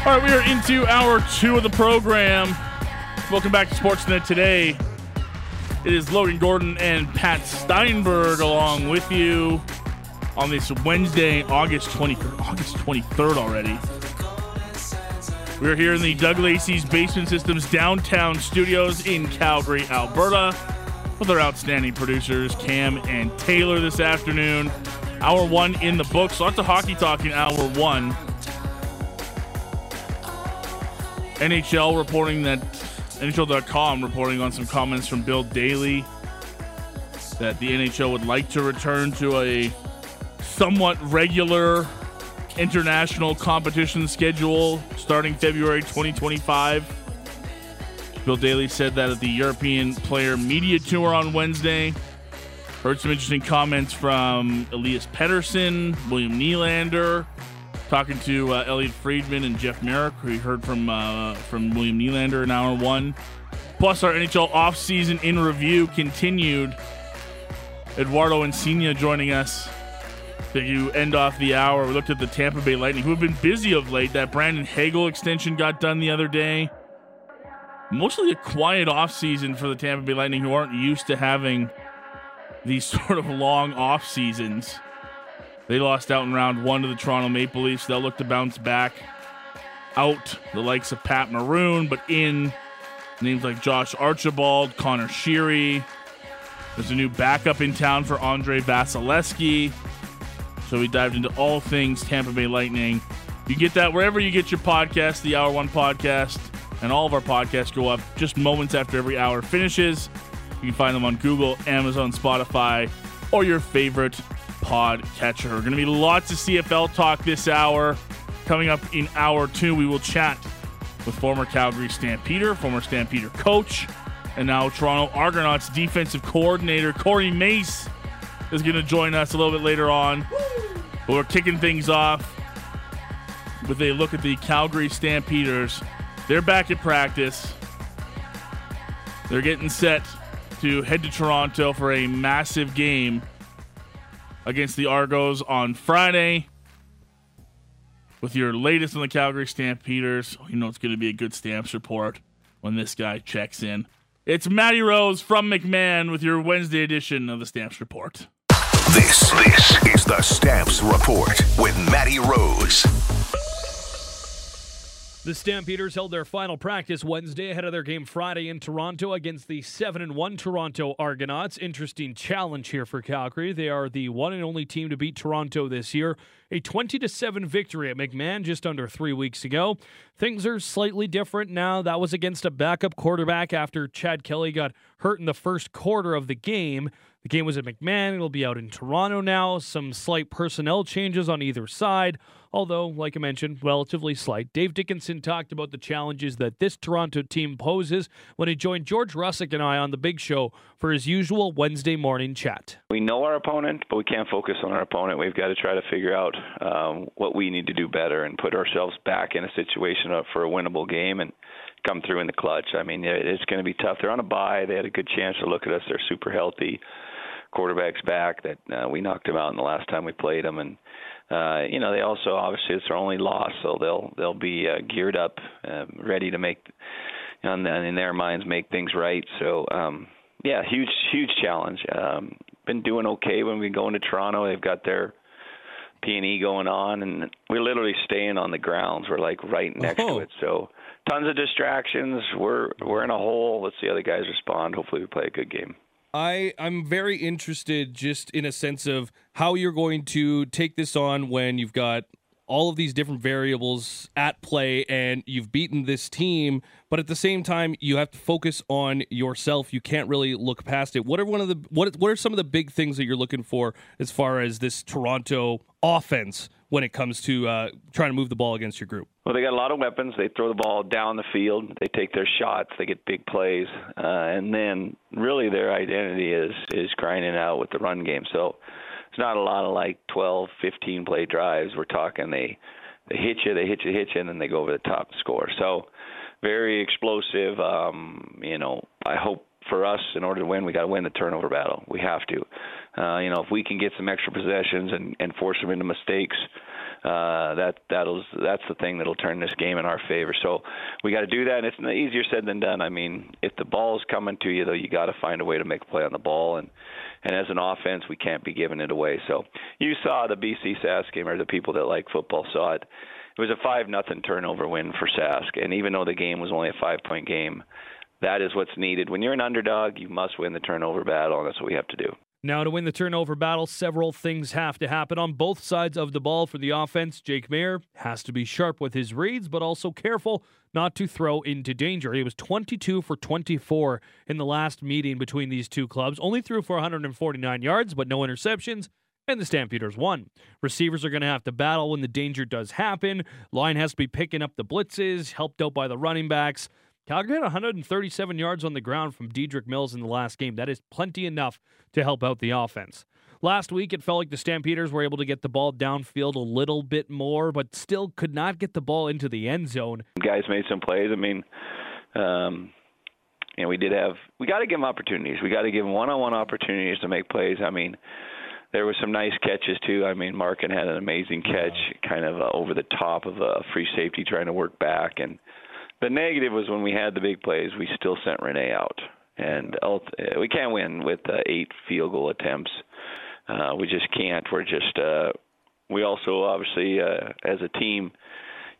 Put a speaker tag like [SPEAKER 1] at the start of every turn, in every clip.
[SPEAKER 1] All right, we are into hour two of the program. Welcome back to Sportsnet today. It is Logan Gordon and Pat Steinberg along with you on this Wednesday, August 20, August 23rd already. We're here in the Doug Lacey's Basement Systems downtown studios in Calgary, Alberta, with our outstanding producers Cam and Taylor this afternoon. Hour one in the books. Lots of hockey talk in hour one. NHL reporting that NHL.com reporting on some comments from Bill Daly that the NHL would like to return to a somewhat regular international competition schedule starting February 2025. Bill Daly said that at the European Player Media Tour on Wednesday. Heard some interesting comments from Elias Pettersson, William Nylander, talking to uh, Elliot Friedman and Jeff Marek. We heard from uh, from William Nylander in hour one. Plus, our NHL offseason in review continued. Eduardo Encina joining us to end off the hour. We looked at the Tampa Bay Lightning, who have been busy of late. That Brandon Hagel extension got done the other day. Mostly a quiet offseason for the Tampa Bay Lightning, who aren't used to having these sort of long off seasons. They lost out in round one to the Toronto Maple Leafs. They'll look to bounce back out the likes of Pat Maroon, but in names like Josh Archibald, Connor Sheary. There's a new backup in town for Andre Vasilevskiy. So we dived into all things Tampa Bay Lightning. You get that wherever you get your podcast, the Hour One podcast, and all of our podcasts go up just moments after every hour finishes. You can find them on Google, Amazon, Spotify, or your favorite pod catcher. Going to be lots of CFL talk this hour. Coming up in hour two, we will chat with former Calgary Stampeder, former Stampeder coach, and now Toronto Argonauts defensive coordinator Corey Mace is going to join us a little bit later on. But we're kicking things off with a look at the Calgary Stampeders. They're back at practice. They're getting set to head to Toronto for a massive game against the Argos on Friday. With your latest on the Calgary Stampeders, oh, you know it's going to be a good Stamps report when this guy checks in. It's Matty Rose from McMahon with your Wednesday edition of the Stamps Report.
[SPEAKER 2] This, this is the Stamps Report with Matty Rose.
[SPEAKER 3] The Stampeders held their final practice Wednesday ahead of their game Friday in Toronto against the 7 and 1 Toronto Argonauts. Interesting challenge here for Calgary. They are the one and only team to beat Toronto this year. A 20 to 7 victory at McMahon just under 3 weeks ago. Things are slightly different now. That was against a backup quarterback after Chad Kelly got hurt in the first quarter of the game. The game was at McMahon. It'll be out in Toronto now. Some slight personnel changes on either side although, like I mentioned, relatively slight. Dave Dickenson talked about the challenges that this Toronto team poses when he joined George Russick and I on the big show for his usual Wednesday morning chat.
[SPEAKER 4] We know our opponent, but we can't focus on our opponent. We've got to try to figure out um, what we need to do better and put ourselves back in a situation for a winnable game and come through in the clutch. I mean, it's going to be tough. They're on a bye. They had a good chance to look at us. They're super healthy. Quarterback's back. That uh, we knocked them out in the last time we played them, and uh, you know, they also obviously it's their only loss, so they'll they'll be uh, geared up, um, ready to make, you know, in their minds, make things right. So, um, yeah, huge huge challenge. Um, been doing okay when we go into Toronto. They've got their P and E going on, and we're literally staying on the grounds. We're like right next
[SPEAKER 3] oh.
[SPEAKER 4] to it, so tons of distractions. We're we're in a hole. Let's see how the guys respond. Hopefully, we play a good game.
[SPEAKER 5] I I'm very interested just in a sense of how you're going to take this on when you've got all of these different variables at play and you've beaten this team but at the same time you have to focus on yourself you can't really look past it what are one of the what what are some of the big things that you're looking for as far as this Toronto offense when it comes to uh, trying to move the ball against your group?
[SPEAKER 4] Well, they got a lot of weapons. They throw the ball down the field. They take their shots. They get big plays, uh, and then really their identity is is grinding out with the run game. So it's not a lot of like 12, 15 play drives. We're talking they they hit you, they hit you, hit you, and then they go over the top to score. So very explosive. Um, you know, I hope for us, in order to win, we got to win the turnover battle. We have to. Uh, you know, if we can get some extra possessions and, and force them into mistakes, uh, that that'll that's the thing that'll turn this game in our favor. So we got to do that, and it's easier said than done. I mean, if the ball's coming to you, though, you got to find a way to make a play on the ball, and and as an offense, we can't be giving it away. So you saw the BC Sask game, or the people that like football saw it. It was a five nothing turnover win for Sask, and even though the game was only a five point game, that is what's needed. When you're an underdog, you must win the turnover battle, and that's what we have to do.
[SPEAKER 3] Now, to win the turnover battle, several things have to happen on both sides of the ball for the offense. Jake Maier has to be sharp with his reads, but also careful not to throw into danger. He was 22 for 24 in the last meeting between these two clubs, only threw for 149 yards, but no interceptions. And the Stampeders won. Receivers are going to have to battle when the danger does happen. Line has to be picking up the blitzes, helped out by the running backs. Calgary had 137 yards on the ground from Dedrick Mills in the last game. That is plenty enough to help out the offense. Last week, it felt like the Stampeders were able to get the ball downfield a little bit more, but still could not get the ball into the end zone.
[SPEAKER 4] Guys made some plays. I mean, um, you know, we did have. We got to give them opportunities. We got to give them one-on-one opportunities to make plays. I mean, there were some nice catches too. I mean, Marken had an amazing catch, kind of uh, over the top of a free safety trying to work back, and the negative was when we had the big plays, we still sent Rene out, and we can't win with uh, eight field goal attempts. Uh, we just can't. We're just. Uh, we also obviously, uh, as a team,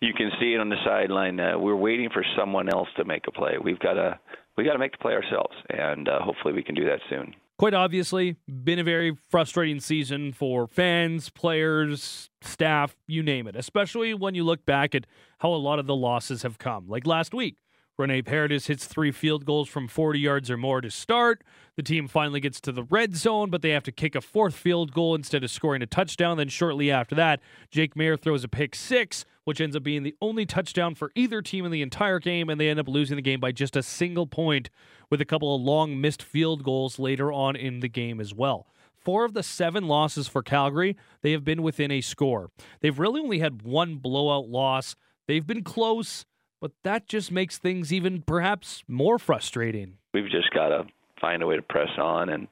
[SPEAKER 4] you can see it on the sideline. Uh, we're waiting for someone else to make a play. We've got to. We got to make the play ourselves, and uh, hopefully we can do that soon
[SPEAKER 3] quite obviously been a very frustrating season for fans, players, staff, you name it, especially when you look back at how a lot of the losses have come. Like last week, Rene Paredes hits three field goals from 40 yards or more to start. The team finally gets to the red zone, but they have to kick a fourth field goal instead of scoring a touchdown. Then shortly after that, Jake Maier throws a pick six, which ends up being the only touchdown for either team in the entire game, and they end up losing the game by just a single point with a couple of long missed field goals later on in the game as well. Four of the seven losses for Calgary, they have been within a score. They've really only had one blowout loss. They've been close, but that just makes things even perhaps more frustrating.
[SPEAKER 4] We've just got to find a way to press on and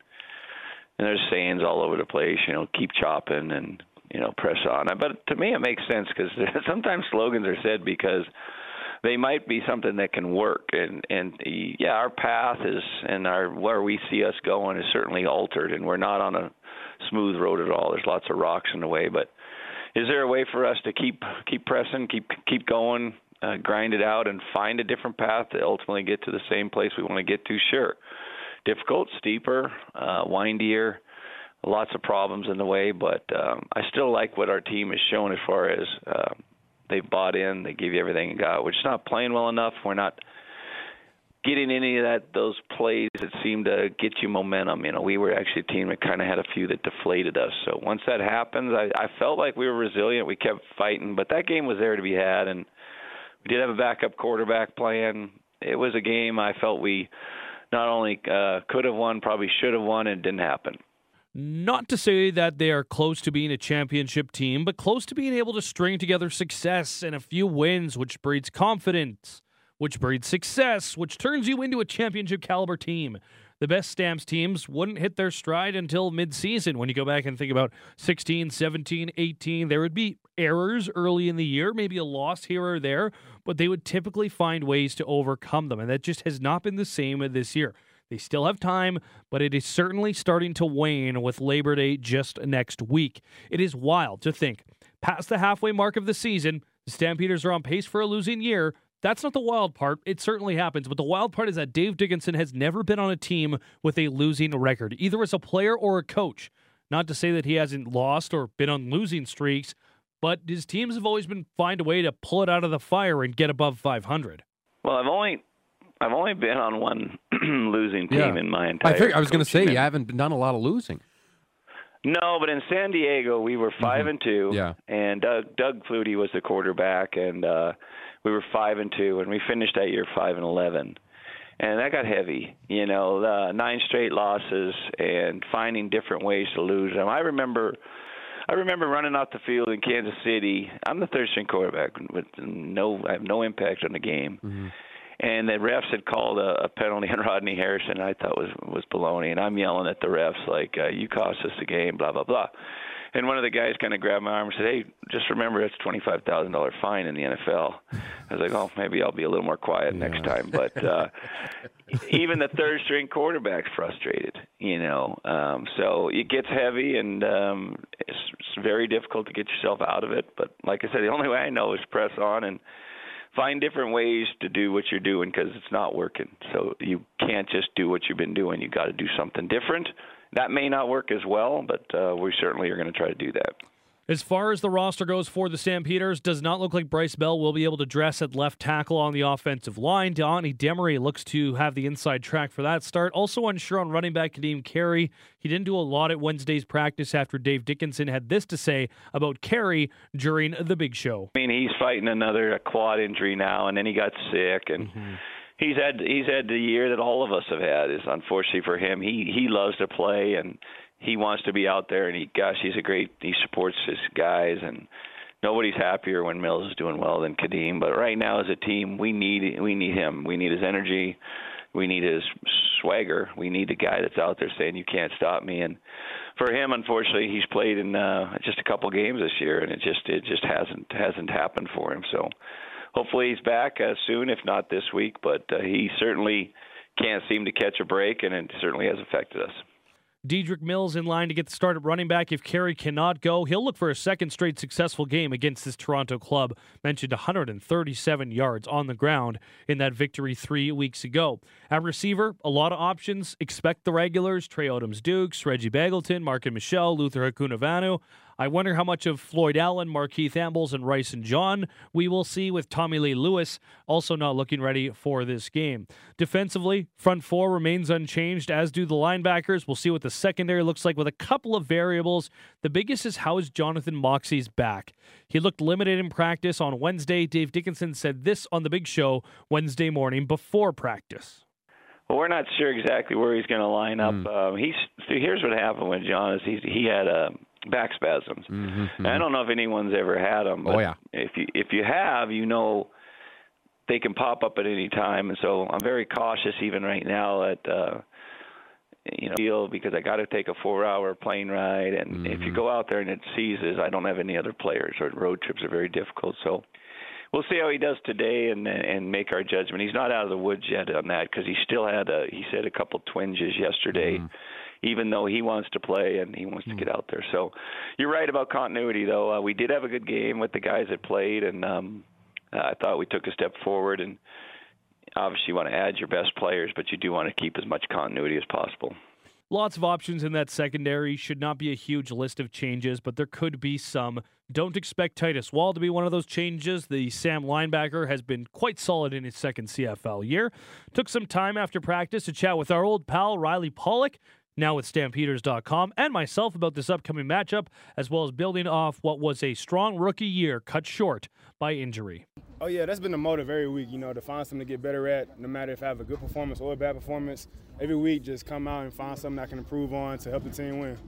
[SPEAKER 4] and there's sayings all over the place, you know, keep chopping and you know press on. Uh, but to me, it makes sense because sometimes slogans are said because they might be something that can work. And and yeah, our path is and our where we see us going is certainly altered, and we're not on a smooth road at all. There's lots of rocks in the way, but is there a way for us to keep keep pressing, keep keep going, uh, grind it out, and find a different path to ultimately get to the same place we want to get to? Sure, difficult, steeper, uh, windier lots of problems in the way, but um, I still like what our team has shown as far as uh, they bought in, they give you everything you got. We're just not playing well enough. We're not getting any of that those plays that seem to get you momentum. You know, we were actually a team that kind of had a few that deflated us. So once that happens, I, I felt like we were resilient. We kept fighting, but that game was there to be had, and did have a backup quarterback plan. It was a game I felt we not only uh, could have won, probably should have won, and it didn't happen.
[SPEAKER 3] Not to say that they are close to being a championship team, but close to being able to string together success and a few wins, which breeds confidence, which breeds success, which turns you into a championship caliber team. The best Stamps teams wouldn't hit their stride until midseason. When you go back and think about 16, 17, 18, there would be errors early in the year, maybe a loss here or there, but they would typically find ways to overcome them. And that just has not been the same this year. They still have time, but it is certainly starting to wane with Labor Day just next week. It is wild to think, past the halfway mark of the season, the Stampeders are on pace for a losing year. That's not the wild part. It certainly happens. But the wild part is that Dave Dickenson has never been on a team with a losing record, either as a player or a coach. Not to say that he hasn't lost or been on losing streaks, but his teams have always been find a way to pull it out of the fire and get above 500.
[SPEAKER 4] Well, I've only I've only been on one losing team
[SPEAKER 6] yeah.
[SPEAKER 4] in my entire.
[SPEAKER 6] I, figured, I was going to say you haven't done a lot of losing.
[SPEAKER 4] No, but in San Diego we were 5 mm-hmm. and two.
[SPEAKER 6] Yeah.
[SPEAKER 4] And Doug Doug Flutie was the quarterback, and uh, we were five and two, and we finished that year five and eleven. And that got heavy, you know, uh, nine straight losses and finding different ways to lose them. I remember, I remember running off the field in Kansas City. I'm the third string quarterback with no, I have no impact on the game. Mm-hmm and the refs had called a, a penalty on Rodney Harrison. I thought was was baloney, and I'm yelling at the refs like, uh, "You cost us the game," blah blah blah. And one of the guys kind of grabbed my arm and said, "Hey, just remember it's twenty five thousand dollar fine in the NFL." I was like, "Oh, maybe I'll be a little more quiet yeah. next time." But uh, even the third string quarterback's frustrated, you know. Um, so it gets heavy, and um, it's, it's very difficult to get yourself out of it. But like I said, the only way I know is press on and find different ways to do what you're doing because it's not working. So you can't just do what you've been doing. You got to do something different. That may not work as well, but uh, we certainly are going to try to do that.
[SPEAKER 3] As far as the roster goes for the Stampeders, does not look like Bryce Bell will be able to dress at left tackle on the offensive line. Donnie Demery looks to have the inside track for that start. Also unsure on running back Kadeem Carey. He didn't do a lot at Wednesday's practice after Dave Dickenson had this to say about Carey during the big show.
[SPEAKER 4] I mean, he's fighting another quad injury now, and then he got sick, and. Mm-hmm he's had he's had the year that all of us have had. Is unfortunately for him. He he loves to play and he wants to be out there, and he, gosh, he's a great. He supports his guys, and nobody's happier when Mills is doing well than Kadeem. But right now, as a team, we need we need him. We need his energy. We need his swagger. We need a guy that's out there saying, "You can't stop me." And for him, unfortunately, he's played in uh, just a couple games this year, and it just it just hasn't hasn't happened for him. So hopefully he's back uh, soon, if not this week. But uh, he certainly can't seem to catch a break, and it certainly has affected us.
[SPEAKER 3] Dedrick Mills in line to get the start at running back. If Carey cannot go, he'll look for a second straight successful game against this Toronto club. Mentioned 137 yards on the ground in that victory three weeks ago. At receiver, a lot of options. Expect the regulars Tre Odoms Dukes, Reggie Begelton, Mark and Michelle, Luther Hakunavanhu. I wonder how much of Floyd Allen, Markeith Ambles, and Rysen John we will see with Tommy Lee Lewis also not looking ready for this game. Defensively, front four remains unchanged, as do the linebackers. We'll see what the secondary looks like with a couple of variables. The biggest is how is Jonathan Moxey's back? He looked limited in practice on Wednesday. Dave Dickenson said this on the big show Wednesday morning before practice.
[SPEAKER 4] Well, we're not sure exactly where he's going to line up. Mm. Um, he's here's what happened with John is he he had a back spasms. Mm-hmm, mm-hmm. I don't know if anyone's ever had them. But
[SPEAKER 6] oh yeah.
[SPEAKER 4] If you if you have, you know they can pop up at any time, and so I'm very cautious even right now at uh, you know because I got to take a four-hour plane ride, and mm-hmm. if you mm-hmm. go out there and it seizes, I don't have any other players, or road trips are very difficult. So we'll see how he does today and and make our judgment. He's not out of the woods yet on that because he still had a he said a couple twinges yesterday. Mm-hmm even though he wants to play and he wants to get out there. So you're right about continuity, though. Uh, we did have a good game with the guys that played, and um, I thought we took a step forward. And obviously, you want to add your best players, but you do want to keep as much continuity as possible.
[SPEAKER 3] Lots of options in that secondary. Should not be a huge list of changes, but there could be some. Don't expect Titus Wall to be one of those changes. The Sam linebacker has been quite solid in his second CFL year. Took some time after practice to chat with our old pal Riley Pollock now with Stampeders.com, and myself about this upcoming matchup, as well as building off what was a strong rookie year cut short by injury.
[SPEAKER 7] Oh, yeah, that's been the motive every week, you know, to find something to get better at, no matter if I have a good performance or a bad performance. Every week, just come out and find something I can improve on to help the team win.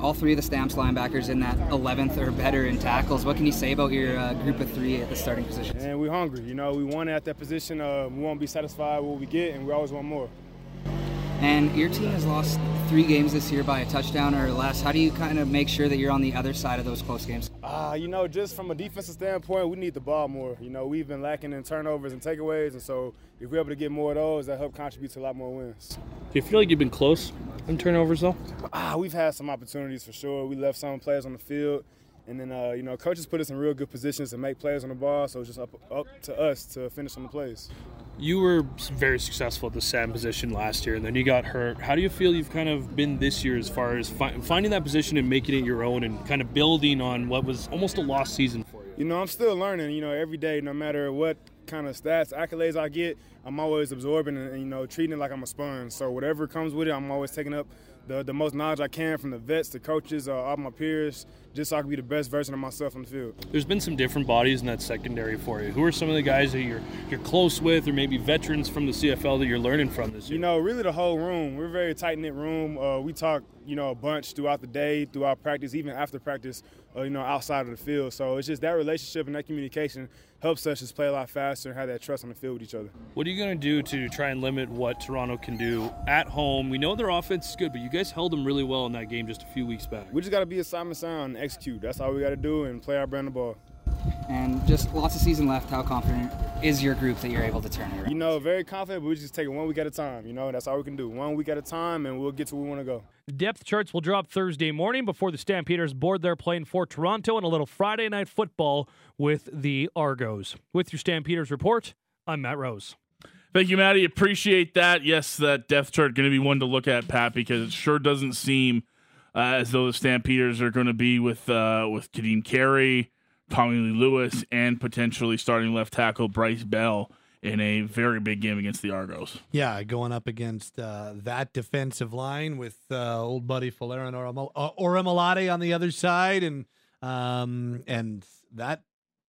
[SPEAKER 8] All three of the Stamps linebackers in that 11th or better in tackles. What can you say about your uh, group of three at the starting position?
[SPEAKER 7] And we're hungry. You know, we won at that position. Uh, we won't be satisfied with what we get, and we always want more.
[SPEAKER 8] And your team has lost three games this year by a touchdown or less. How do you kind of make sure that you're on the other side of those close games?
[SPEAKER 7] Uh, you know, just from a defensive standpoint, we need the ball more. You know, we've been lacking in turnovers and takeaways, and so if we're able to get more of those, that help contribute to a lot more wins.
[SPEAKER 5] Do you feel like you've been close in turnovers, though?
[SPEAKER 7] Ah, we've had some opportunities for sure. We left some players on the field. And then, uh, you know, coaches put us in real good positions to make plays on the ball, so it's just up, up to us to finish on the plays
[SPEAKER 5] you were very successful at the SAM position last year, and then you got hurt. How do you feel you've kind of been this year as far as fi- finding that position and making it your own, and kind of building on what was almost a lost season for you?
[SPEAKER 7] You know, I'm still learning. You know, every day, no matter what kind of stats, accolades I get, I'm always absorbing and, and you know treating it like I'm a sponge. So whatever comes with it, I'm always taking up the, the most knowledge I can from the vets, the coaches, uh, all my peers, just so I can be the best version of myself on the field.
[SPEAKER 5] There's been some different bodies in that secondary for you. Who are some of the guys that you're you're close with, or maybe veterans from the CFL that you're learning from this year?
[SPEAKER 7] You know, really the whole room. We're a very tight knit room. Uh, we talk, you know, a bunch throughout the day, throughout practice, even after practice. Uh, you know, outside of the field. So it's just that relationship and that communication helps us just play a lot faster and have that trust on the field with each other.
[SPEAKER 5] What are you going to do to try and limit what Toronto can do at home? We know their offense is good, but you guys held them really well in that game just a few weeks back.
[SPEAKER 7] We just got to be a Simon Sound and execute. That's all we got to do and play our brand of ball.
[SPEAKER 8] And just lots of season left. How confident is your group that you're able to turn it around?
[SPEAKER 7] You know, very confident, but we just take it one week at a time. You know, that's all we can do. One week at a time, and we'll get to where we want to go.
[SPEAKER 3] Depth charts will drop Thursday morning before the Stampeders board their plane for Toronto and a little Friday night football with the Argos. With your Stampeders report, I'm Matt Rose.
[SPEAKER 1] Thank you, Maddie. Appreciate that. Yes, that depth chart going to be one to look at, Pat, because it sure doesn't seem uh, as though the Stampeders are going to be with uh, with Kadeem Carey, Tommy Lee Lewis, and potentially starting left tackle Bryce Bell in a very big game against the Argos.
[SPEAKER 9] Yeah, going up against uh, that defensive line with uh, old buddy Folarin or Orimolade on the other side, and um, and that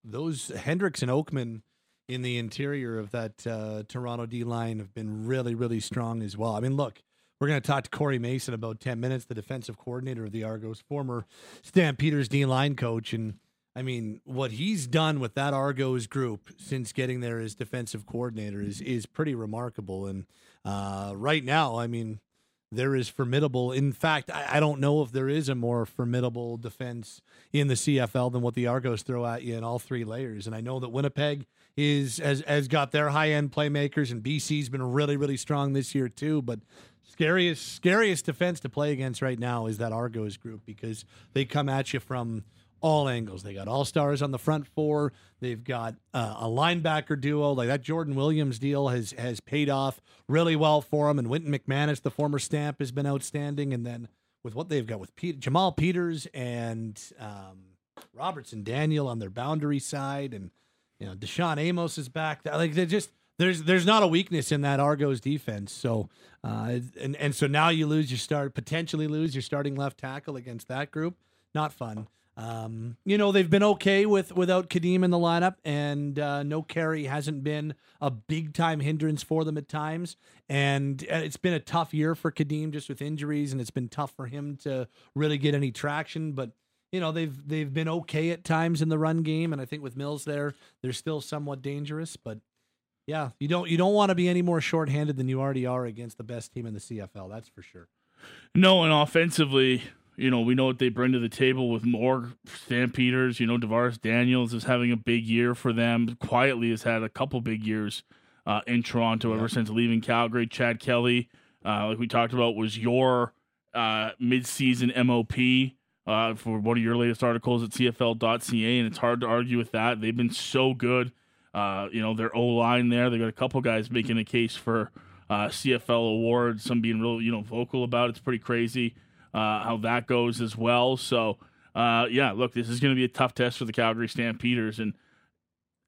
[SPEAKER 9] those Hendrix and Oakman in the interior of that uh, Toronto D line have been really, really strong as well. I mean, look, we're going to talk to Corey Mason about 10 minutes, the defensive coordinator of the Argos, former Stampeders D line coach. And I mean, what he's done with that Argos group since getting there as defensive coordinator is, is pretty remarkable. And uh, right now, I mean, there is formidable. In fact, I, I, don't know if there is a more formidable defense in the CFL than what the Argos throw at you in all three layers. And I know that Winnipeg is has has got their high end playmakers, and BC's been really really strong this year too. But scariest scariest defense to play against right now is that Argos group because they come at you from all angles. They got all stars on the front four. They've got uh, a linebacker duo like that. Jordan Williams deal has has paid off really well for them. And Wynton McManus, the former Stamp, has been outstanding. And then with what they've got with Pete, Jamal Peters and um, Robertson Daniel on their boundary side, and you know, DaShaun Amos is back. Like they just there's there's not a weakness in that Argos defense. So uh, and and so now you lose your start potentially lose your starting left tackle against that group. Not fun. Um, you know they've been okay with without Kadeem in the lineup, and uh, no Carey hasn't been a big time hindrance for them at times. And uh, it's been a tough year for Kadeem just with injuries, and it's been tough for him to really get any traction. But you know they've they've been okay at times in the run game, and I think with Mills there, they're still somewhat dangerous. But yeah, you don't you don't want to be any more shorthanded than you already are against the best team in the CFL. That's for sure.
[SPEAKER 1] No, and offensively, you know, we know what they bring to the table with more Stampeders. You know, DaVaris Daniels is having a big year for them. Quietly has had a couple big years uh, in Toronto yeah. ever since leaving Calgary. Chad Kelly, uh, like we talked about, was your uh, midseason MOP uh, for one of your latest articles at CFL.ca, and it's hard to argue with that. They've been so good. Uh, you know, their O line there, they got a couple guys making a case for uh, CFL awards, some being real, you know, vocal about it. It's pretty crazy uh, how that goes as well. So, uh, yeah, look, this is going to be a tough test for the Calgary Stampeders. And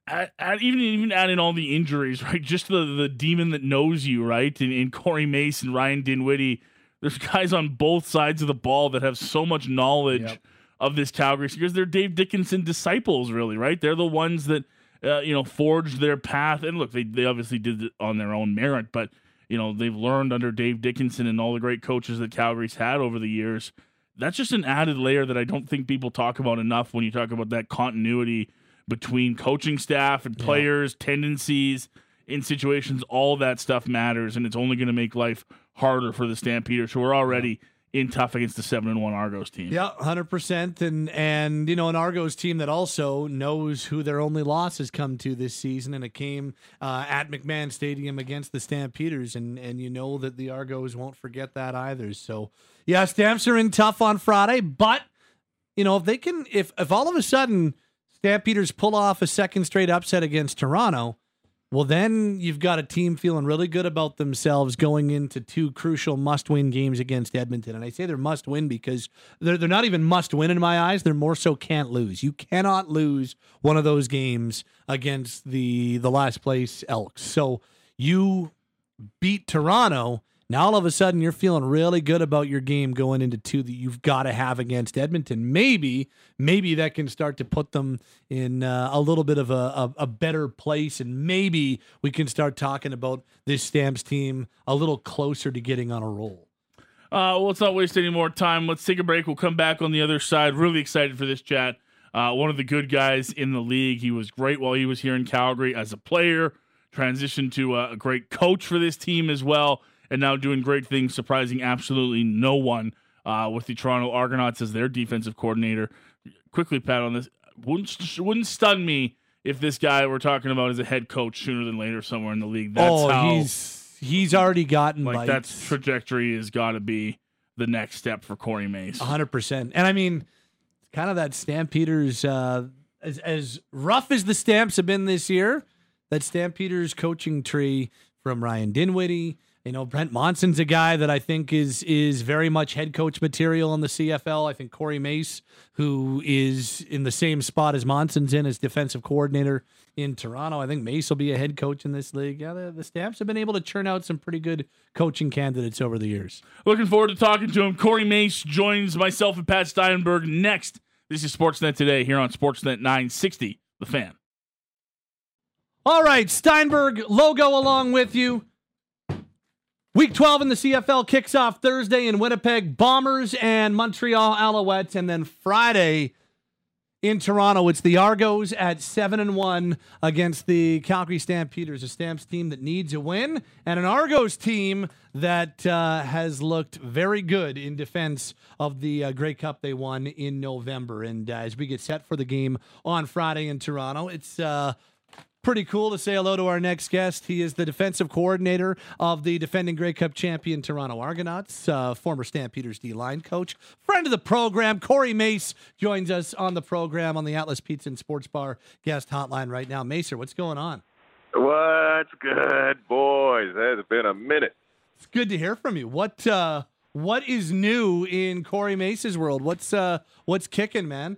[SPEAKER 1] at, at, even even adding all the injuries, right? Just the, the demon that knows you, right? In, in Corey Mason, Ryan Dinwiddie there's guys on both sides of the ball that have so much knowledge yep. of this Calgary because they're Dave Dickenson disciples, really, right? They're the ones that uh, you know forged their path. And look, they they obviously did it on their own merit, but you know they've learned under Dave Dickenson and all the great coaches that Calgary's had over the years. That's just an added layer that I don't think people talk about enough when you talk about that continuity between coaching staff and players, yeah. tendencies in situations. All that stuff matters, and it's only going to make life harder for the Stampeders, who are already in tough against the seven and one Argos team.
[SPEAKER 9] Yeah, hundred percent, and and you know an Argos team that also knows who their only loss has come to this season, and it came uh, at McMahon Stadium against the Stampeders, and and you know that the Argos won't forget that either. So yeah, Stamps are in tough on Friday, but you know if they can, if if all of a sudden Stampeders pull off a second straight upset against Toronto well, then you've got a team feeling really good about themselves going into two crucial must win games against Edmonton. And I say they're must win because they're, they're not even must win in my eyes. They're more so can't lose. You cannot lose one of those games against the, the last place Elks. So you beat Toronto now all of a sudden you're feeling really good about your game going into two that you've got to have against Edmonton. Maybe, maybe that can start to put them in uh, a little bit of a, a, a, better place, and maybe we can start talking about this Stamps team a little closer to getting on a roll.
[SPEAKER 1] Uh, well, let's not waste any more time. Let's take a break. We'll come back on the other side. Really excited for this chat. Uh, one of the good guys in the league. He was great while he was here in Calgary as a player, transitioned to a, a great coach for this team as well, and now doing great things, surprising absolutely no one uh, with the Toronto Argonauts as their defensive coordinator. Quickly, Pat, on this. Wouldn't, wouldn't stun me if this guy we're talking about is a head coach sooner than later somewhere in the league. That's
[SPEAKER 9] oh,
[SPEAKER 1] how,
[SPEAKER 9] he's he's already gotten
[SPEAKER 1] like
[SPEAKER 9] bites.
[SPEAKER 1] that trajectory has got to be the next step for Corey Mace.
[SPEAKER 9] hundred percent. And I mean, kind of that Stampeders, uh, as as rough as the Stamps have been this year, that Stampeders coaching tree from Ryan Dinwiddie. You know, Brent Monson's a guy that I think is is very much head coach material in the CFL. I think Corey Mace, who is in the same spot as Monson's in as defensive coordinator in Toronto, I think Mace will be a head coach in this league. Yeah, the, the Stamps have been able to churn out some pretty good coaching candidates over the years.
[SPEAKER 1] Looking forward to talking to him. Corey Mace joins myself and Pat Steinberg next. This is Sportsnet today here on Sportsnet 960, The Fan.
[SPEAKER 9] All right, Steinberg logo along with you. Week 12 in the CFL kicks off Thursday in Winnipeg, Bombers and Montreal Alouettes, and then Friday in Toronto, it's the Argos at seven and one against the Calgary Stampeders, a Stamps team that needs a win, and an Argos team that uh, has looked very good in defense of the uh, Grey Cup they won in November. And uh, as we get set for the game on Friday in Toronto, it's uh, pretty cool to say hello to our next guest. He is the defensive coordinator of the defending Grey Cup champion Toronto Argonauts, uh, former Stampeders D line coach, friend of the program. Corey Mace joins us on the program on the Atlas Pizza and Sports Bar guest hotline right now. Macer, what's going on?
[SPEAKER 10] What's good, boys? It's been a minute.
[SPEAKER 9] It's good to hear from you. What uh, what is new in Corey Mace's world? What's uh, what's kicking, man?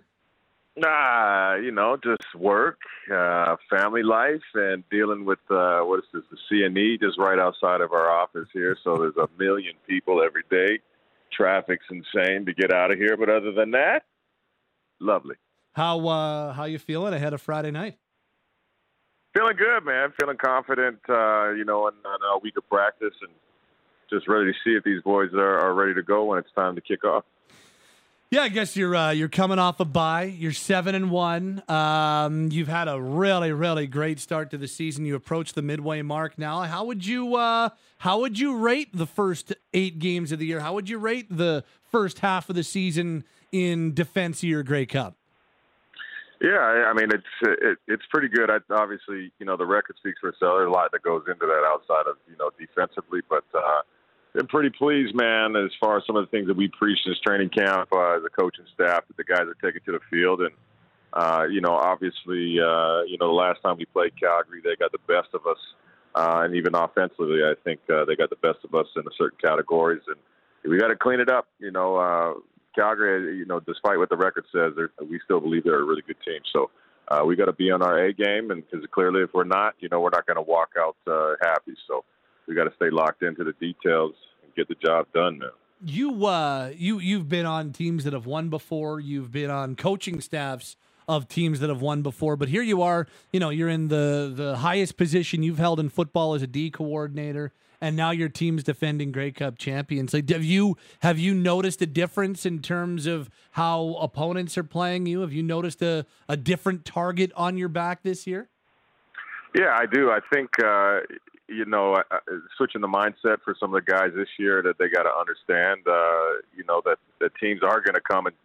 [SPEAKER 10] Nah, you know, just work, uh, family life, and dealing with uh, what is this, the CNE, just right outside of our office here. So there's a million people every day. Traffic's insane to get out of here, but other than that, lovely.
[SPEAKER 9] How uh, how you feeling ahead of Friday night?
[SPEAKER 10] Feeling good, man. Feeling confident. Uh, you know, in, in a week of practice, and just ready to see if these boys are, are ready to go when it's time to kick off.
[SPEAKER 9] Yeah, I guess you're uh, you're coming off a bye. You're seven and one. Um, you've had a really really great start to the season. You approach the midway mark now. How would you uh, how would you rate the first eight games of the year? How would you rate the first half of the season in defense of your Grey Cup?
[SPEAKER 10] Yeah, I mean it's it, it's pretty good. I, obviously, you know the record speaks for itself. There's a lot that goes into that outside of you know defensively, but. Uh, been pretty pleased, man, as far as some of the things that we preached in this training camp uh, as a coaching staff that the guys are taking to the field. And, uh, you know, obviously, uh, you know, the last time we played Calgary, they got the best of us. Uh, and even offensively, I think uh, they got the best of us in certain categories. And we got to clean it up. You know, uh, Calgary, you know, despite what the record says, we still believe they're a really good team. So uh, we got to be on our A game. And because clearly, if we're not, you know, we're not going to walk out uh, happy. So, we got to stay locked into the details and get the job done now.
[SPEAKER 9] You uh you you've been on teams that have won before. You've been on coaching staffs of teams that have won before, but here you are, you know, you're in the the highest position you've held in football as a D coordinator and now your team's defending Grey Cup champions. Like have you have you noticed a difference in terms of how opponents are playing you? Have you noticed a, a different target on your back this year?
[SPEAKER 10] Yeah, I do. I think uh, you know, uh, switching the mindset for some of the guys this year that they got to understand, uh, you know, that the teams are going to come and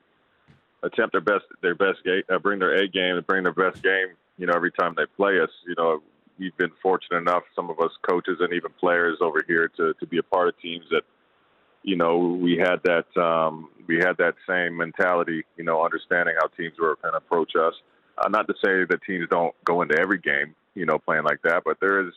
[SPEAKER 10] attempt their best, their best game, uh, bring their A game and bring their best game. You know, every time they play us, you know, we've been fortunate enough, some of us coaches and even players over here, to to be a part of teams that, you know, we had that um, we had that same mentality. You know, understanding how teams were going to approach us. Uh, not to say that teams don't go into every game, you know, playing like that, but there is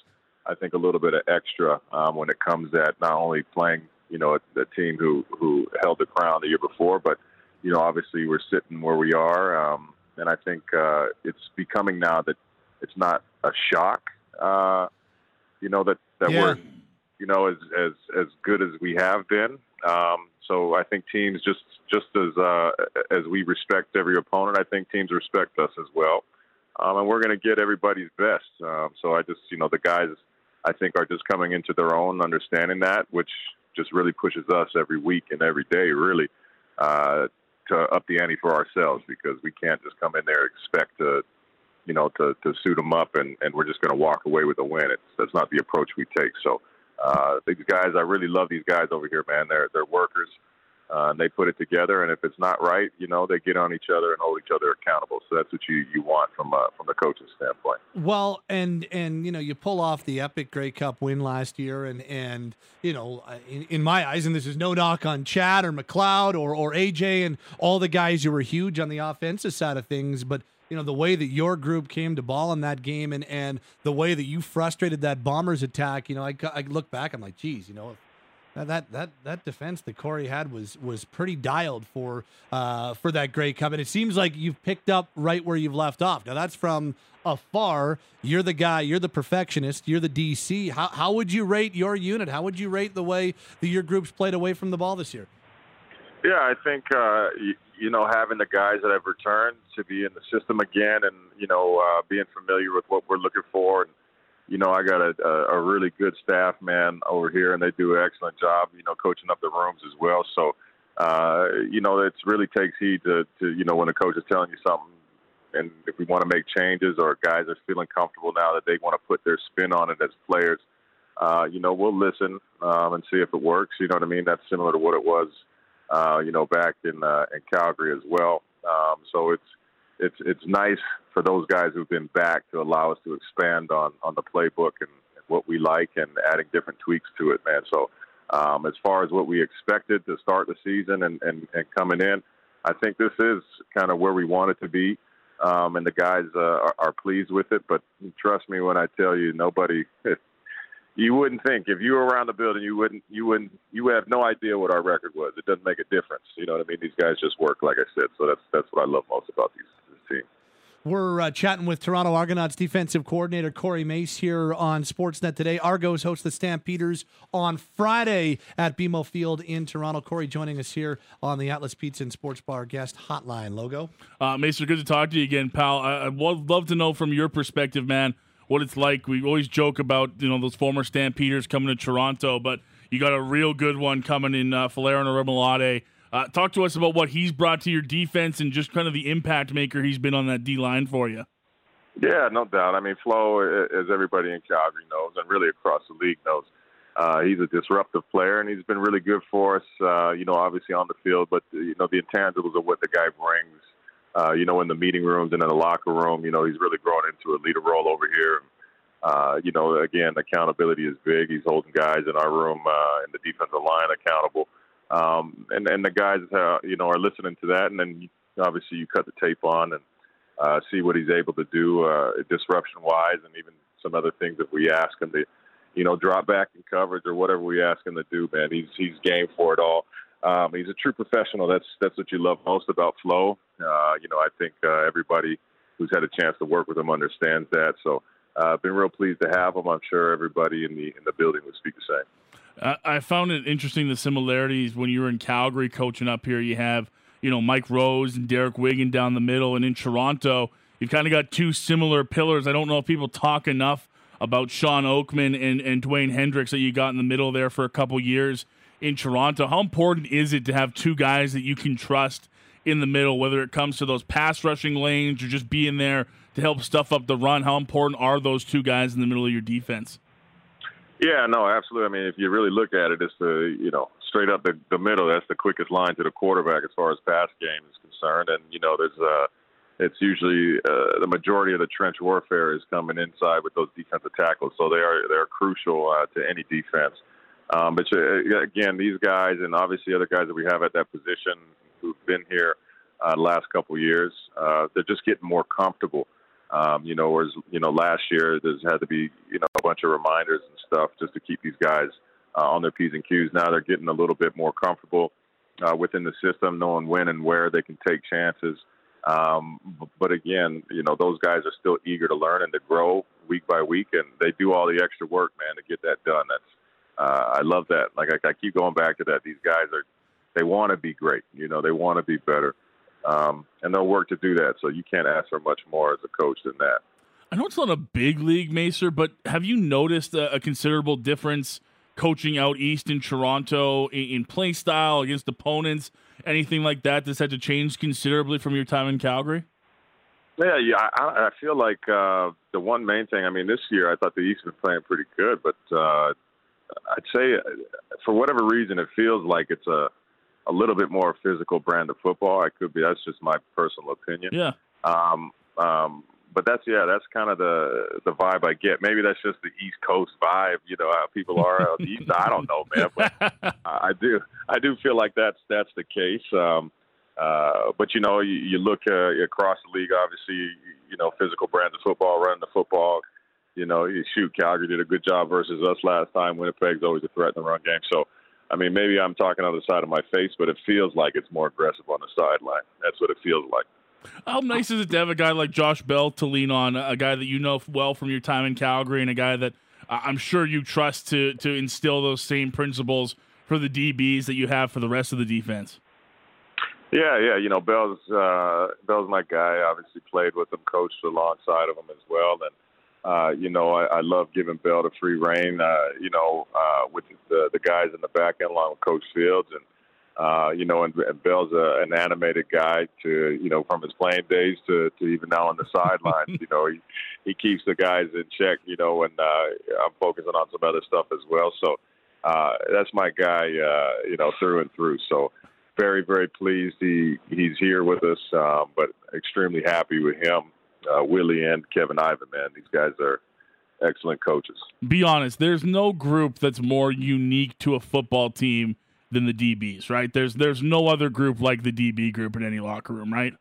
[SPEAKER 10] I think, a little bit of extra um, when it comes at not only playing, you know, the team who who held the crown the year before, but you know, obviously we're sitting where we are, um, and I think uh, it's becoming now that it's not a shock, uh, you know, that that
[SPEAKER 9] yeah.
[SPEAKER 10] we're, you know, as as as good as we have been. Um, so I think teams just just as uh, as we respect every opponent, I think teams respect us as well, um, and we're going to get everybody's best. Um, so I just, you know, the guys I think are just coming into their own, understanding that, which just really pushes us every week and every day, really, uh, to up the ante for ourselves because we can't just come in there expect to, you know, to, to suit them up and, and we're just going to walk away with a win. It's, that's not the approach we take. So uh, these guys, I really love these guys over here, man. They're they're workers. Uh, and they put it together, and if it's not right, you know, they get on each other and hold each other accountable. So that's what you, you want from uh, from the coaching standpoint.
[SPEAKER 9] Well, and and you know, you pull off the epic Grey Cup win last year, and and you know, in, in my eyes, and this is no knock on Chad or McLeod or or AJ and all the guys who were huge on the offensive side of things, but you know the way that your group came to ball in that game and and the way that you frustrated that bombers attack you know i, I look back i'm like geez you know that that that defense that Corey had was was pretty dialed for uh, for that Grey Cup, and it seems like you've picked up right where you've left off. Now that's from afar. You're the guy. You're the perfectionist. You're the DC. How how would you rate your unit? How would you rate the way that your groups played away from the ball this year?
[SPEAKER 10] Yeah, I think uh, you, you know having the guys that have returned to be in the system again, and you know uh, being familiar with what we're looking for, and you know I got a, a, really good staff man over here, and they do an excellent job, you know, coaching up the rooms as well. So uh, you know it really takes heed to, to you know when a coach is telling you something, and if we want to make changes or guys are feeling comfortable now that they want to put their spin on it as players. Uh, you know, we'll listen um, and see if it works. You know what I mean? That's similar to what it was uh, you know, back in uh, in Calgary as well. Um, so it's it's it's nice for those guys who've been back to allow us to expand on on the playbook and, what we like and adding different tweaks to it, man. So um, as far as what we expected to start the season and, and, and coming in, I think this is kind of where we want it to be. Um, and the guys uh, are, are pleased with it. But trust me when I tell you, nobody you wouldn't think if you were around the building, you wouldn't, you wouldn't, you would have no idea what our record was. It doesn't make a difference. You know what I mean? These guys just work, like I said. So that's that's what I love most about these team.
[SPEAKER 9] We're uh, chatting with Toronto Argonauts defensive coordinator Corey Mace here on Sportsnet today. Argos host the Stampeders on Friday at BMO Field in Toronto. Corey joining us here on the Atlas Pizza and Sports Bar guest hotline. Logo.
[SPEAKER 1] Uh, Mace, good to talk to you again, pal. I, I would love to know from your perspective, man what it's like. We always joke about you know those former Stampeders coming to Toronto, but you got a real good one coming in uh, Folarin Orimolade. Uh, talk to us about what he's brought to your defense and just kind of the impact maker he's been on that D line for you.
[SPEAKER 10] Yeah, no doubt. I mean, Flo, as everybody in Calgary knows, and really across the league knows, uh, he's a disruptive player, and he's been really good for us. Uh, you know, obviously on the field, but you know the intangibles of what the guy brings uh, you know, in the meeting rooms and in the locker room. You know, he's really grown into a leader role over here. Uh, you know, again, accountability is big. He's holding guys in our room uh, in the defensive line accountable, um, and and the guys, uh, you know, are listening to that. And then obviously you cut the tape on and uh, see what he's able to do uh, disruption wise, and even some other things if we ask him to, you know, drop back in coverage or whatever we ask him to do. Man, he's he's game for it all. Um, he's a true professional. That's that's what you love most about Flo. Uh, you know, I think uh, everybody who's had a chance to work with him understands that. So, uh, been real pleased to have him. I'm sure everybody in the in the building would speak the
[SPEAKER 1] same. I found it interesting the similarities when you were in Calgary coaching up here. You have you know Mike Rose and Derek Wiggan down the middle, and in Toronto, you've kind of got two similar pillars. I don't know if people talk enough about Shawn Oakman and and Dewayne Hendrix that you got in the middle there for a couple years in Toronto. How important is it to have two guys that you can trust in the middle, whether it comes to those pass rushing lanes or just being there to help stuff up the run? How important are those two guys in the middle of your defense?
[SPEAKER 10] Yeah, no, absolutely. I mean, if you really look at it, it's the you know straight up the, the middle. That's the quickest line to the quarterback as far as pass game is concerned. And you know, there's uh, it's usually uh, the majority of the trench warfare is coming inside with those defensive tackles. So they are they're crucial uh, to any defense. Um, but uh, again, these guys and obviously other guys that we have at that position who've been here uh, last couple years, uh, they're just getting more comfortable. Um, you know, whereas you know last year there's had to be you know a bunch of reminders and stuff just to keep these guys uh, on their p's and q's. Now they're getting a little bit more comfortable uh, within the system, knowing when and where they can take chances. Um, but again, you know those guys are still eager to learn and to grow week by week, and they do all the extra work, man, to get that done. That's uh, I love that. Like I, I keep going back to that. These guys are they want to be great. You know, they want to be better, um, and they'll work to do that. So you can't ask for much more as a coach than that.
[SPEAKER 1] I know it's not a big league, Macer, but have you noticed a, a considerable difference coaching out east in Toronto in, in play style against opponents, anything like that that's had to change considerably from your time in Calgary?
[SPEAKER 10] Yeah, yeah. I, I feel like uh, the one main thing. I mean, this year I thought the East was playing pretty good, but uh, I'd say uh, for whatever reason it feels like it's a a little bit more physical brand of football. I could be. That's just my personal opinion.
[SPEAKER 1] Yeah.
[SPEAKER 10] Um, um, but that's yeah, that's kind of the the vibe I get. Maybe that's just the East Coast vibe, you know, how people are on the East. I don't know, man, but I do I do feel like that's that's the case. Um, uh, but you know, you, you look uh, across the league. Obviously, you know, physical brands of football, running the football. You know, you shoot. Calgary did a good job versus us last time. Winnipeg's always a threat in the run game. So, I mean, maybe I'm talking on the side of my face, but it feels like it's more aggressive on the sideline. That's what it feels like.
[SPEAKER 1] How nice is it to have a guy like Josh Bell to lean on, a guy that you know well from your time in Calgary, and a guy that I'm sure you trust to to instill those same principles for the DBs that you have for the rest of the defense.
[SPEAKER 10] Yeah, yeah. You know, Bell's uh, Bell's my guy. Obviously, played with him, coached alongside of him as well, and uh, you know, I, I love giving Bell the free reign. Uh, you know, uh, with the the guys in the back end, along with Coach Fields, and uh, you know, and, and Bell's a, an animated guy to, you know, from his playing days to, to even now on the sidelines. you know, he he keeps the guys in check. You know, and uh, I'm focusing on some other stuff as well. So uh, that's my guy. Uh, you know, through and through. So very very pleased he he's here with us, um, but extremely happy with him, uh, Willie and Kevin Eiben. Man, these guys are excellent coaches.
[SPEAKER 1] Be honest, there's no group that's more unique to a football team than the DBs, right? There's there's no other group like the DB group in any locker room, right?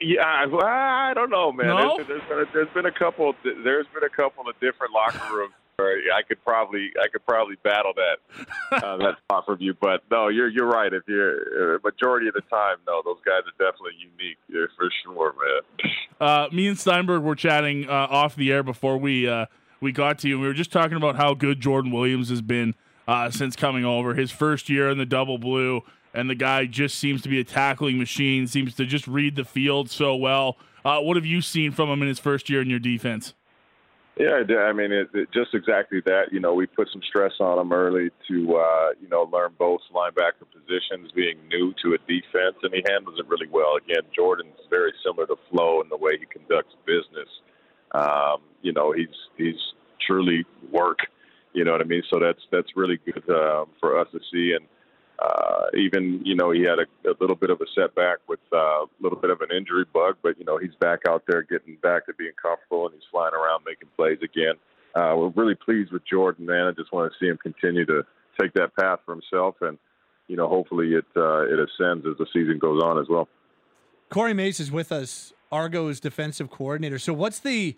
[SPEAKER 10] Yeah, I, I don't know, man.
[SPEAKER 1] No?
[SPEAKER 10] There's, there's, been a, there's been a couple. There's been a couple of different locker rooms. I could probably I could probably battle that uh, that spot from you, but no, you're you're right. If you're uh, majority of the time, no, those guys are definitely unique. Yeah, for sure, man.
[SPEAKER 1] Uh, me and Steinberg were chatting uh, off the air before we uh, we got to you. We were just talking about how good Jordan Williams has been uh, since coming over. His first year in the double blue, and the guy just seems to be a tackling machine. Seems to just read the field so well. Uh, what have you seen from him in his first year in your defense?
[SPEAKER 10] Yeah, I did. I mean, it, it, just exactly that. You know, we put some stress on him early to, uh, you know, learn both linebacker positions, being new to a defense, and he handles it really well. Again, Jordan's very similar to Flo in the way he conducts business. Um, you know, he's he's truly work you know what I mean? So that's that's really good uh, for us to see. And uh, even you know he had a, a little bit of a setback with uh, a little bit of an injury bug, but you know he's back out there getting back to being comfortable and he's flying around making plays again. Uh, we're really pleased with Jordan, man. I just want to see him continue to take that path for himself, and you know hopefully it uh, it ascends as the season goes on as well.
[SPEAKER 9] Corey Mace is with us, Argo's defensive coordinator. So what's the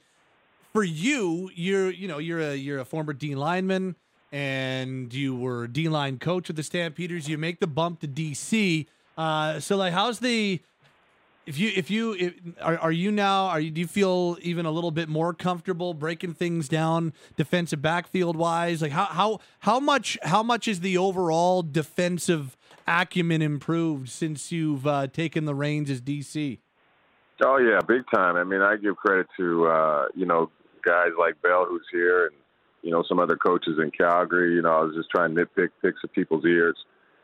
[SPEAKER 9] for you, you're you know you're a you're a former D lineman and you were D line coach of the Stampeders. You make the bump to DC. Uh, so like, how's the if you if you if, are, are you now are you do you feel even a little bit more comfortable breaking things down defensive backfield wise like how how how much how much is the overall defensive acumen improved since you've uh, taken the reins as DC
[SPEAKER 10] Oh yeah, big time. I mean, I give credit to uh, you know guys like Bell who's here and you know some other coaches in Calgary. You know, I was just trying to nitpick picks of people's ears,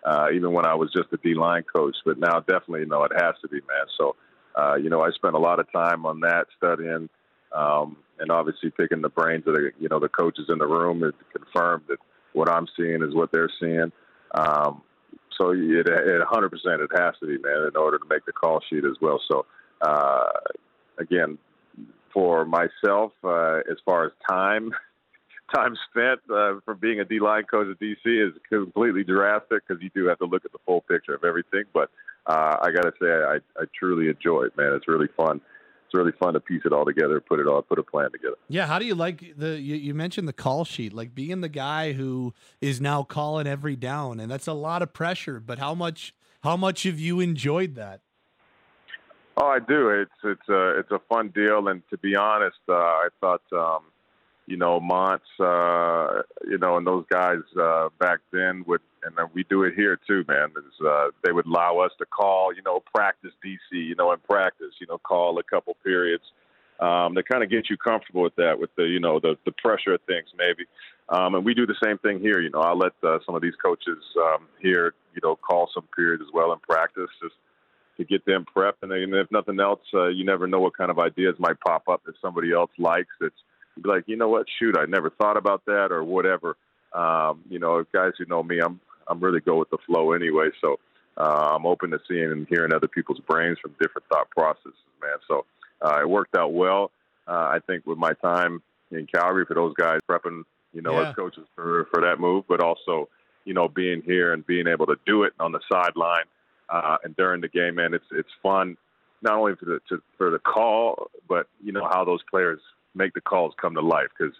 [SPEAKER 10] uh, even when I was just a D line coach. But now, definitely, you know, it has to be, man. So, uh, you know, I spent a lot of time on that studying, um, and obviously picking the brains of the you know the coaches in the room to confirm that what I'm seeing is what they're seeing. Um, so it, it 100% it has to be, man, in order to make the call sheet as well. So uh, again, for myself uh, as far as time time spent uh, from being a D line coach at DC is completely drastic because you do have to look at the full picture of everything. But uh, I got to say, I, I truly enjoy it, man. It's really fun. It's really fun to piece it all together, put it all, put a plan together.
[SPEAKER 9] Yeah, how do you like the? You, you mentioned the call sheet, like being the guy who is now calling every down, and that's a lot of pressure. But how much, how much have you enjoyed that?
[SPEAKER 10] Oh, I do. It's it's a it's a fun deal, and to be honest, uh, I thought um, you know Monts, uh, you know, and those guys uh, back then would, and then we do it here too, man. Is uh, they would allow us to call, you know, practice DC, you know, in practice, you know, call a couple periods. um, that kind of get you comfortable with that, with the you know the the pressure of things maybe. Um, and we do the same thing here. You know, I'll let uh, some of these coaches um, here, you know, call some periods as well in practice, just to get them prepped. And, then, if nothing else, uh, you never know what kind of ideas might pop up that somebody else likes. That's be like, you know what, shoot, I never thought about that or whatever. Um, you know, guys who know me, I'm I'm really go with the flow anyway. So uh, I'm open to seeing and hearing other people's brains from different thought processes, man. So uh, it worked out well. Uh, I think with my time in Calgary for those guys prepping, you know,
[SPEAKER 9] Yeah.
[SPEAKER 10] as coaches for for that move, but also, you know, being here and being able to do it on the sideline uh, and during the game, man, it's it's fun. Not only for the to, for the call, but you know how those players make the calls come to life. Because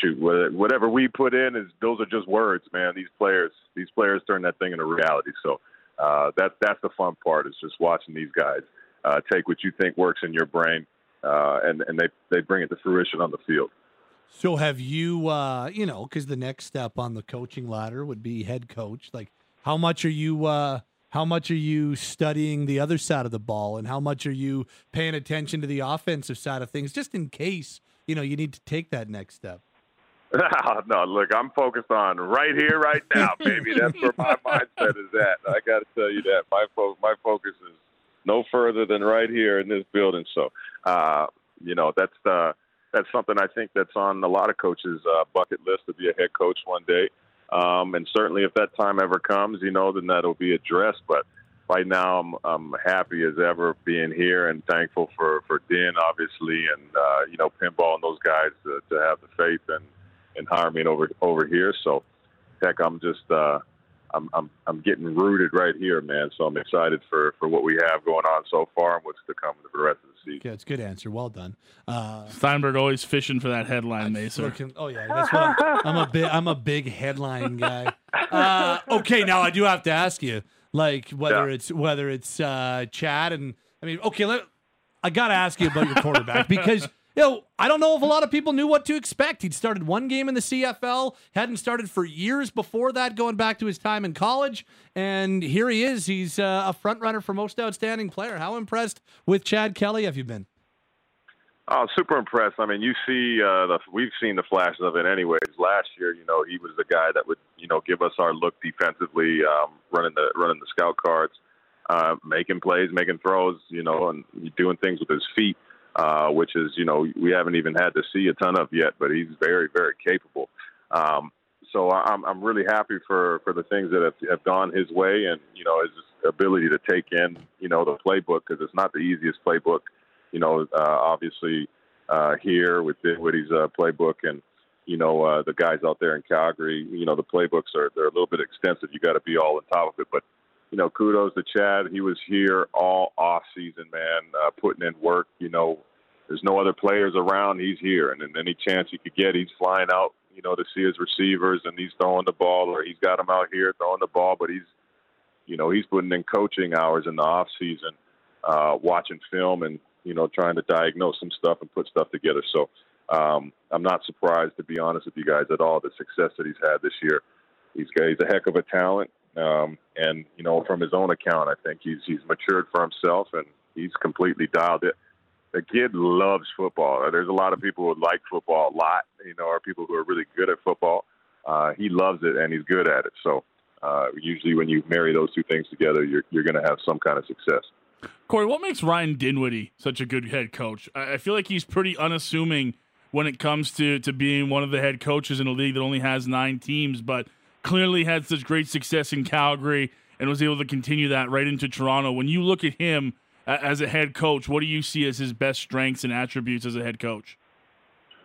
[SPEAKER 10] shoot, whatever we put in is those are just words, man. These players, these players turn that thing into reality. So uh, that's that's the fun part is just watching these guys uh, take what you think works in your brain, uh, and and they they bring it to fruition on the field.
[SPEAKER 9] So have you, uh, you know, because the next step on the coaching ladder would be head coach. Like, how much are you, uh, how much are you studying the other side of the ball, and how much are you paying attention to the offensive side of things, just in case you know you need to take that next step?
[SPEAKER 10] no, look, I'm focused on right here, right now, baby. That's where my mindset is at. I got to tell you that my fo- my focus is no further than right here in this building. So, uh, you know, that's uh, that's something I think that's on a lot of coaches' uh, bucket list to be a head coach one day. Um, and certainly, if that time ever comes, you know, then that'll be addressed. But right now, I'm I'm happy as ever being here and thankful for for Den, obviously, and uh, you know, Pinball and those guys to, to have the faith and and hire me over over here. So, heck, I'm just uh, I'm I'm I'm getting rooted right here, man. So I'm excited for for what we have going on so far and what's to come for the rest of the season.
[SPEAKER 9] Yeah, it's a good answer. Well done. Uh,
[SPEAKER 1] Steinberg always fishing for that headline, Mason.
[SPEAKER 9] looking- oh yeah, that's what I'm, I'm a big I'm a big headline guy. Uh, okay, now I do have to ask you, like whether
[SPEAKER 10] Yeah.
[SPEAKER 9] it's whether it's uh, Chad and I mean, okay, let, I got to ask you about your quarterback because you know I don't know if a lot of people knew what to expect. He'd started one game in the CFL, hadn't started for years before that, going back to his time in college, and here he is. He's uh, a front runner for most outstanding player. How impressed with Chad Kelly have you been?
[SPEAKER 10] Oh, super impressed. I mean, you see, uh, the, we've seen the flashes of it anyways. Last year, you know, he was the guy that would, you know, give us our look defensively, um, running the running the scout cards, uh, making plays, making throws, you know, and doing things with his feet, uh, which is, you know, we haven't even had to see a ton of yet, but he's very, very capable. Um, so I'm I'm really happy for for the things that have, have gone his way, and you know, his ability to take in, you know, the playbook because it's not the easiest playbook you know, uh, obviously uh, here with Dinwiddie's uh, playbook and, you know, uh, the guys out there in Calgary, you know, the playbooks are they're a little bit extensive. You got to be all on top of it. But, you know, kudos to Chad. He was here all off season, man, uh, putting in work. You know, there's no other players around. He's here, and then any chance he could get, he's flying out, you know, to see his receivers, and he's throwing the ball, or he's got them out here throwing the ball, but he's, you know, he's putting in coaching hours in the off season, uh, watching film and you know trying to diagnose some stuff and put stuff together. So um, I'm not surprised, to be honest with you guys, at all the success that he's had this year. He's got, he's a heck of a talent, um, and you know from his own account, I think he's he's matured for himself and he's completely dialed it. The kid loves football. There's a lot of people who like football a lot, you know, or people who are really good at football. Uh, he loves it and he's good at it. So uh, usually when you marry those two things together, you're you're going to have some kind of success.
[SPEAKER 1] Corey, what makes Ryan Dinwiddie such a good head coach? I I feel like he's pretty unassuming when it comes to, to being one of the head coaches in a league that only has nine teams, but clearly had such great success in Calgary and was able to continue that right into Toronto. When you look at him as a head coach, what do you see as his best strengths and attributes as a head coach?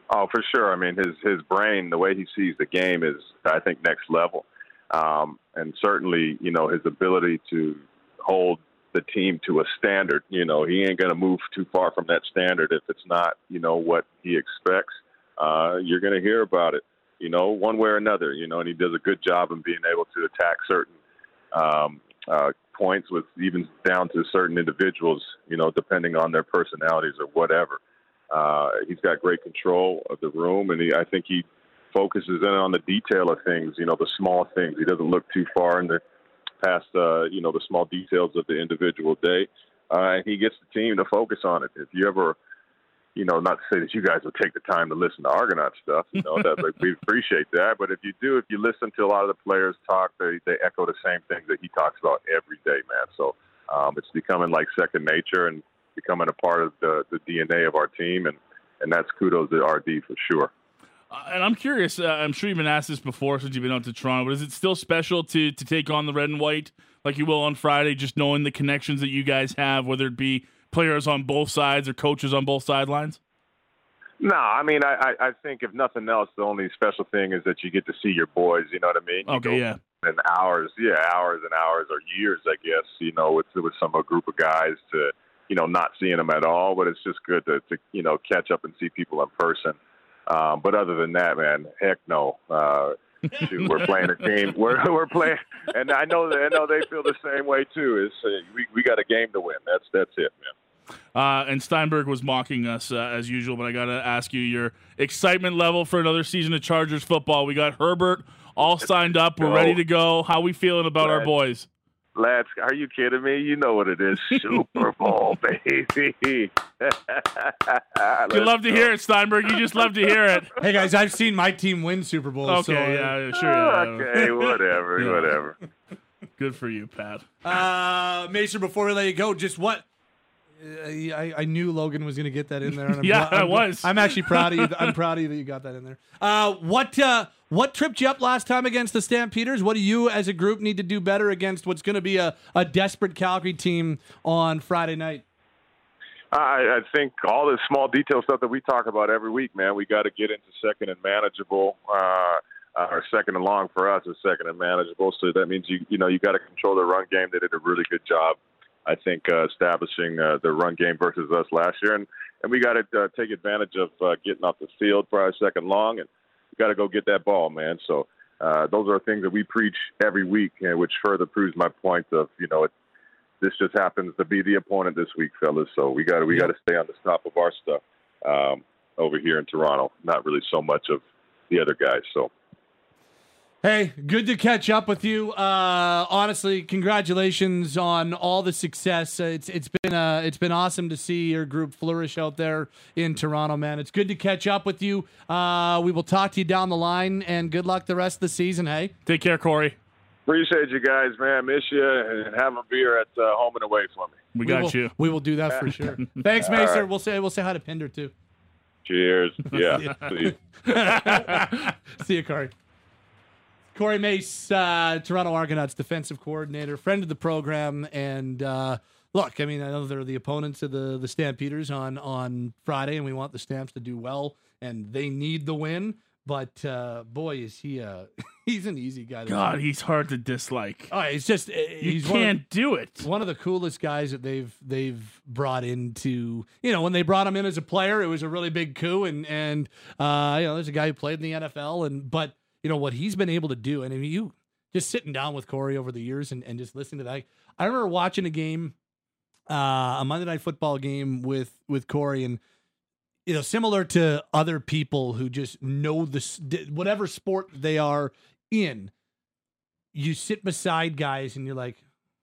[SPEAKER 10] Oh, for sure. I mean, his his brain, the way he sees the game, is I think next level, um, and certainly, you know, his ability to hold the team to a standard. You know, he ain't going to move too far from that standard if it's not, you know, what he expects. Uh, you're going to hear about it, you know, one way or another. You know, and he does a good job in being able to attack certain um, uh, points with even down to certain individuals. You know, depending on their personalities or whatever. Uh, he's got great control of the room, and he, I think he focuses in on the detail of things. You know, the small things. He doesn't look too far in the past. Uh, you know, the small details of the individual day. Uh, and he gets the team to focus on it. If you ever, you know, not to say that you guys will take the time to listen to Argonaut stuff. You know, that like, we appreciate that. But if you do, if you listen to a lot of the players talk, they they echo the same things that he talks about every day, man. So um, it's becoming like second nature and becoming a part of the the DNA of our team, and and that's kudos to RD for sure.
[SPEAKER 1] Uh, and I'm curious. Uh, I'm sure you've been asked this before since you've been out to Toronto. But is it still special to to take on the red and white like you will on Friday? Just knowing the connections that you guys have, whether it be players on both sides or coaches on both sidelines?
[SPEAKER 10] No, I mean, I, I think if nothing else, the only special thing is that you get to see your boys. You know what I mean? You
[SPEAKER 1] okay, yeah.
[SPEAKER 10] And hours, yeah, hours and hours or years, I guess. You know, with with some a group of guys to, you know, not seeing them at all. But it's just good to, to you know catch up and see people in person. Um, but other than that, man, heck no. Uh, we're playing a game. We're we're playing, and I know that I know they feel the same way too. Is uh, we we got a game to win. That's that's it, man.
[SPEAKER 1] Uh, and Steinberg was mocking us uh, as usual, but I got to ask you your excitement level for another season of Chargers football. We got Herbert all signed up. We're ready to go. How we feeling about our boys?
[SPEAKER 10] Let's. Are you kidding me? You know what it is. Super Bowl, baby. you
[SPEAKER 1] love to hear it, Steinberg. You just love to hear it.
[SPEAKER 9] Hey guys, I've seen my team win Super Bowl.
[SPEAKER 1] Okay,
[SPEAKER 9] so,
[SPEAKER 1] yeah, sure. Yeah.
[SPEAKER 10] Okay, whatever,
[SPEAKER 1] Yeah.
[SPEAKER 10] whatever.
[SPEAKER 1] Good for you, Pat.
[SPEAKER 9] Uh, Mason, before we let you go, just what? Uh, I, I knew Logan was going to get that in there. And I'm
[SPEAKER 1] Yeah,
[SPEAKER 9] gl-
[SPEAKER 1] I
[SPEAKER 9] I'm,
[SPEAKER 1] was.
[SPEAKER 9] I'm actually proud of you. I'm proud of you that you got that in there. Uh, what uh, what tripped you up last time against the Stampeders? What do you, as a group, need to do better against what's going to be a, a desperate Calgary team on Friday night?
[SPEAKER 10] I, I think all the small detail stuff that we talk about every week, man. We got to get into second and manageable. Uh, or second and long for us is second and manageable. So that means you you know you got to control the run game. They did a really good job, I think, uh, establishing uh, the run game versus us last year, and and we got to uh, take advantage of uh, getting off the field for our second long, and got to go get that ball, man. So uh, those are things that we preach every week, and which further proves my point of you know it, this just happens to be the opponent this week, fellas. So we got to we got to stay on the top of our stuff um, over here in Toronto. Not really so much of the other guys. So.
[SPEAKER 9] Hey, good to catch up with you. Uh, honestly, congratulations on all the success. Uh, it's it's been uh, it's been awesome to see your group flourish out there in Toronto, man. It's good to catch up with you. Uh, we will talk to you down the line, and good luck the rest of the season. Hey,
[SPEAKER 1] take care, Corey.
[SPEAKER 10] Appreciate you guys, man. Miss you, and have a beer at uh, home and away for me.
[SPEAKER 1] We got
[SPEAKER 9] will,
[SPEAKER 1] you.
[SPEAKER 9] We will do that for sure. Thanks, Mason.
[SPEAKER 10] right.
[SPEAKER 9] We'll say we'll say hi to Pinder too.
[SPEAKER 10] Cheers. Yeah. See you.
[SPEAKER 9] See you, Corey. Corey Mace, uh, Toronto Argonauts defensive coordinator, friend of the program, and uh, look, I mean, I know they're the opponents of the the Stampeders on on Friday, and we want the Stamps to do well, and they need the win. But uh, boy, is he a he's an easy guy. To
[SPEAKER 1] God, he's hard to dislike.
[SPEAKER 9] Oh, it's just
[SPEAKER 1] You
[SPEAKER 9] he's one of-
[SPEAKER 1] can't do it.
[SPEAKER 9] one of the coolest guys that they've they've brought into you know when they brought him in as a player it was a really big coup and and uh you know there's a guy who played in the NFL and but you know what he's been able to do and you just sitting down with Corey over the years and, and just listening to that I remember watching a game uh a Monday night football game with with Corey and you know similar to other people who just know this whatever sport they are in you sit beside guys and you're like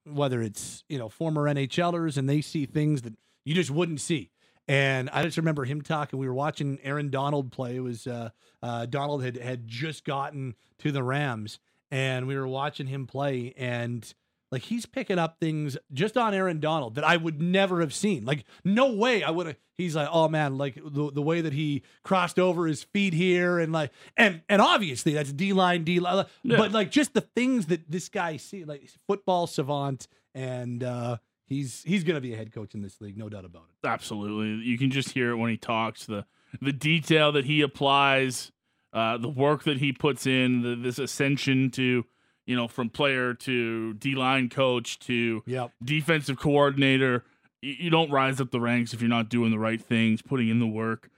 [SPEAKER 9] whether it's you know former NHLers and they see things that you just wouldn't see. And I just remember him talking. We were watching Aaron Donald play. It was uh, uh, Donald had had just gotten to the Rams, and we were watching him play. And like he's picking up things just on Aaron Donald that I would never have seen. Like no way I would have. He's like, oh man, like the the way that he crossed over his feet here, and like and and obviously that's D line, D line,
[SPEAKER 1] Yeah.
[SPEAKER 9] but like just the things that this guy see, like football savant, and uh, he's he's gonna be a head coach in this league, no doubt about it.
[SPEAKER 1] Absolutely, you can just hear it when he talks. The the detail that he applies, uh, the work that he puts in, the, this ascension to you know from player to D line coach to
[SPEAKER 9] Yep.
[SPEAKER 1] defensive coordinator. You, you don't rise up the ranks if you're not doing the right things, putting in the work.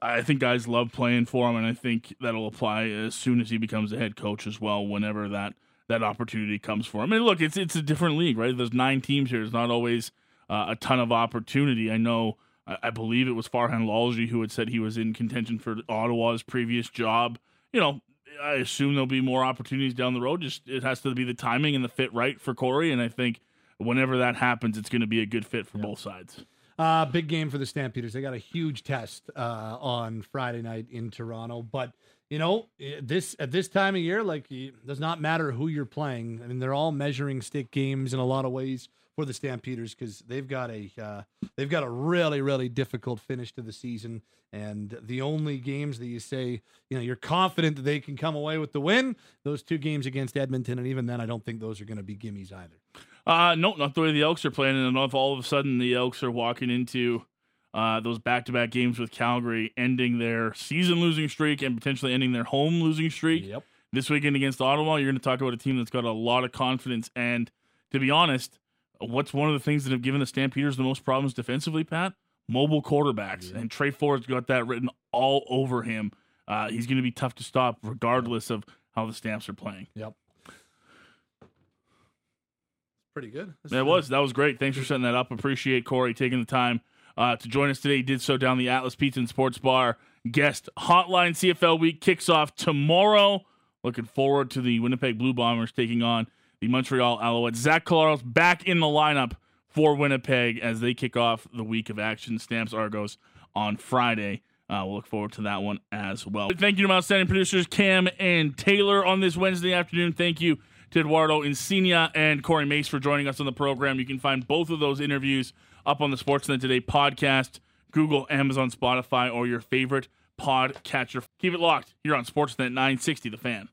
[SPEAKER 1] I think guys love playing for him, and I think that'll apply as soon as he becomes a head coach as well. Whenever that that opportunity comes for him, and look, it's it's a different league, right? There's nine teams here. It's not always uh, a ton of opportunity. I know. I, I believe it was Farhan Lalji who had said he was in contention for Ottawa's previous job. You know, I assume there'll be more opportunities down the road. Just it has to be the timing and the fit right for Corey, and I think whenever that happens, it's going to be a good fit for both sides.
[SPEAKER 9] Uh, big game for the Stampeders. They got a huge test uh, on Friday night in Toronto, but you know this at this time of year, like it does not matter who you're playing. I mean, they're all measuring stick games in a lot of ways for the Stampeders because they've got a uh, they've got a really really difficult finish to the season, and the only games that you say you know you're confident that they can come away with the win, those two games against Edmonton, and even then, I don't think those are going to be gimmies either.
[SPEAKER 1] Uh, no, not the way the Elks are playing. And all of a sudden the Elks are walking into uh, those back to back games with Calgary, ending their season losing streak and potentially ending their home losing streak.
[SPEAKER 9] Yep.
[SPEAKER 1] This weekend against Ottawa, you're going to talk about a team that's got a lot of confidence. And to be honest, what's one of the things that have given the Stampeders the most problems defensively, Pat? Mobile quarterbacks. And Tre Ford's got that written all over him. Uh, he's going to be tough to stop regardless of how the Stamps are playing.
[SPEAKER 9] Yep. Pretty good.
[SPEAKER 1] That was that was great. Thanks for setting that up. Appreciate Corey taking the time uh, to join us today. He did so down the Atlas Pizza and Sports Bar guest hotline. CFL week kicks off tomorrow. Looking forward to the Winnipeg Blue Bombers taking on the Montreal Alouettes. Zach Collaros back in the lineup for Winnipeg as they kick off the week of action. Stamps Argos on Friday. Uh, we'll look forward to that one as well. Thank you to my outstanding producers Cam and Taylor on this Wednesday afternoon. Thank you to Eduardo Insignia and Corey Mace for joining us on the program. You can find both of those interviews up on the Sportsnet Today podcast, Google, Amazon, Spotify, or your favorite podcatcher. Keep it locked. You're on Sportsnet 960, The Fan.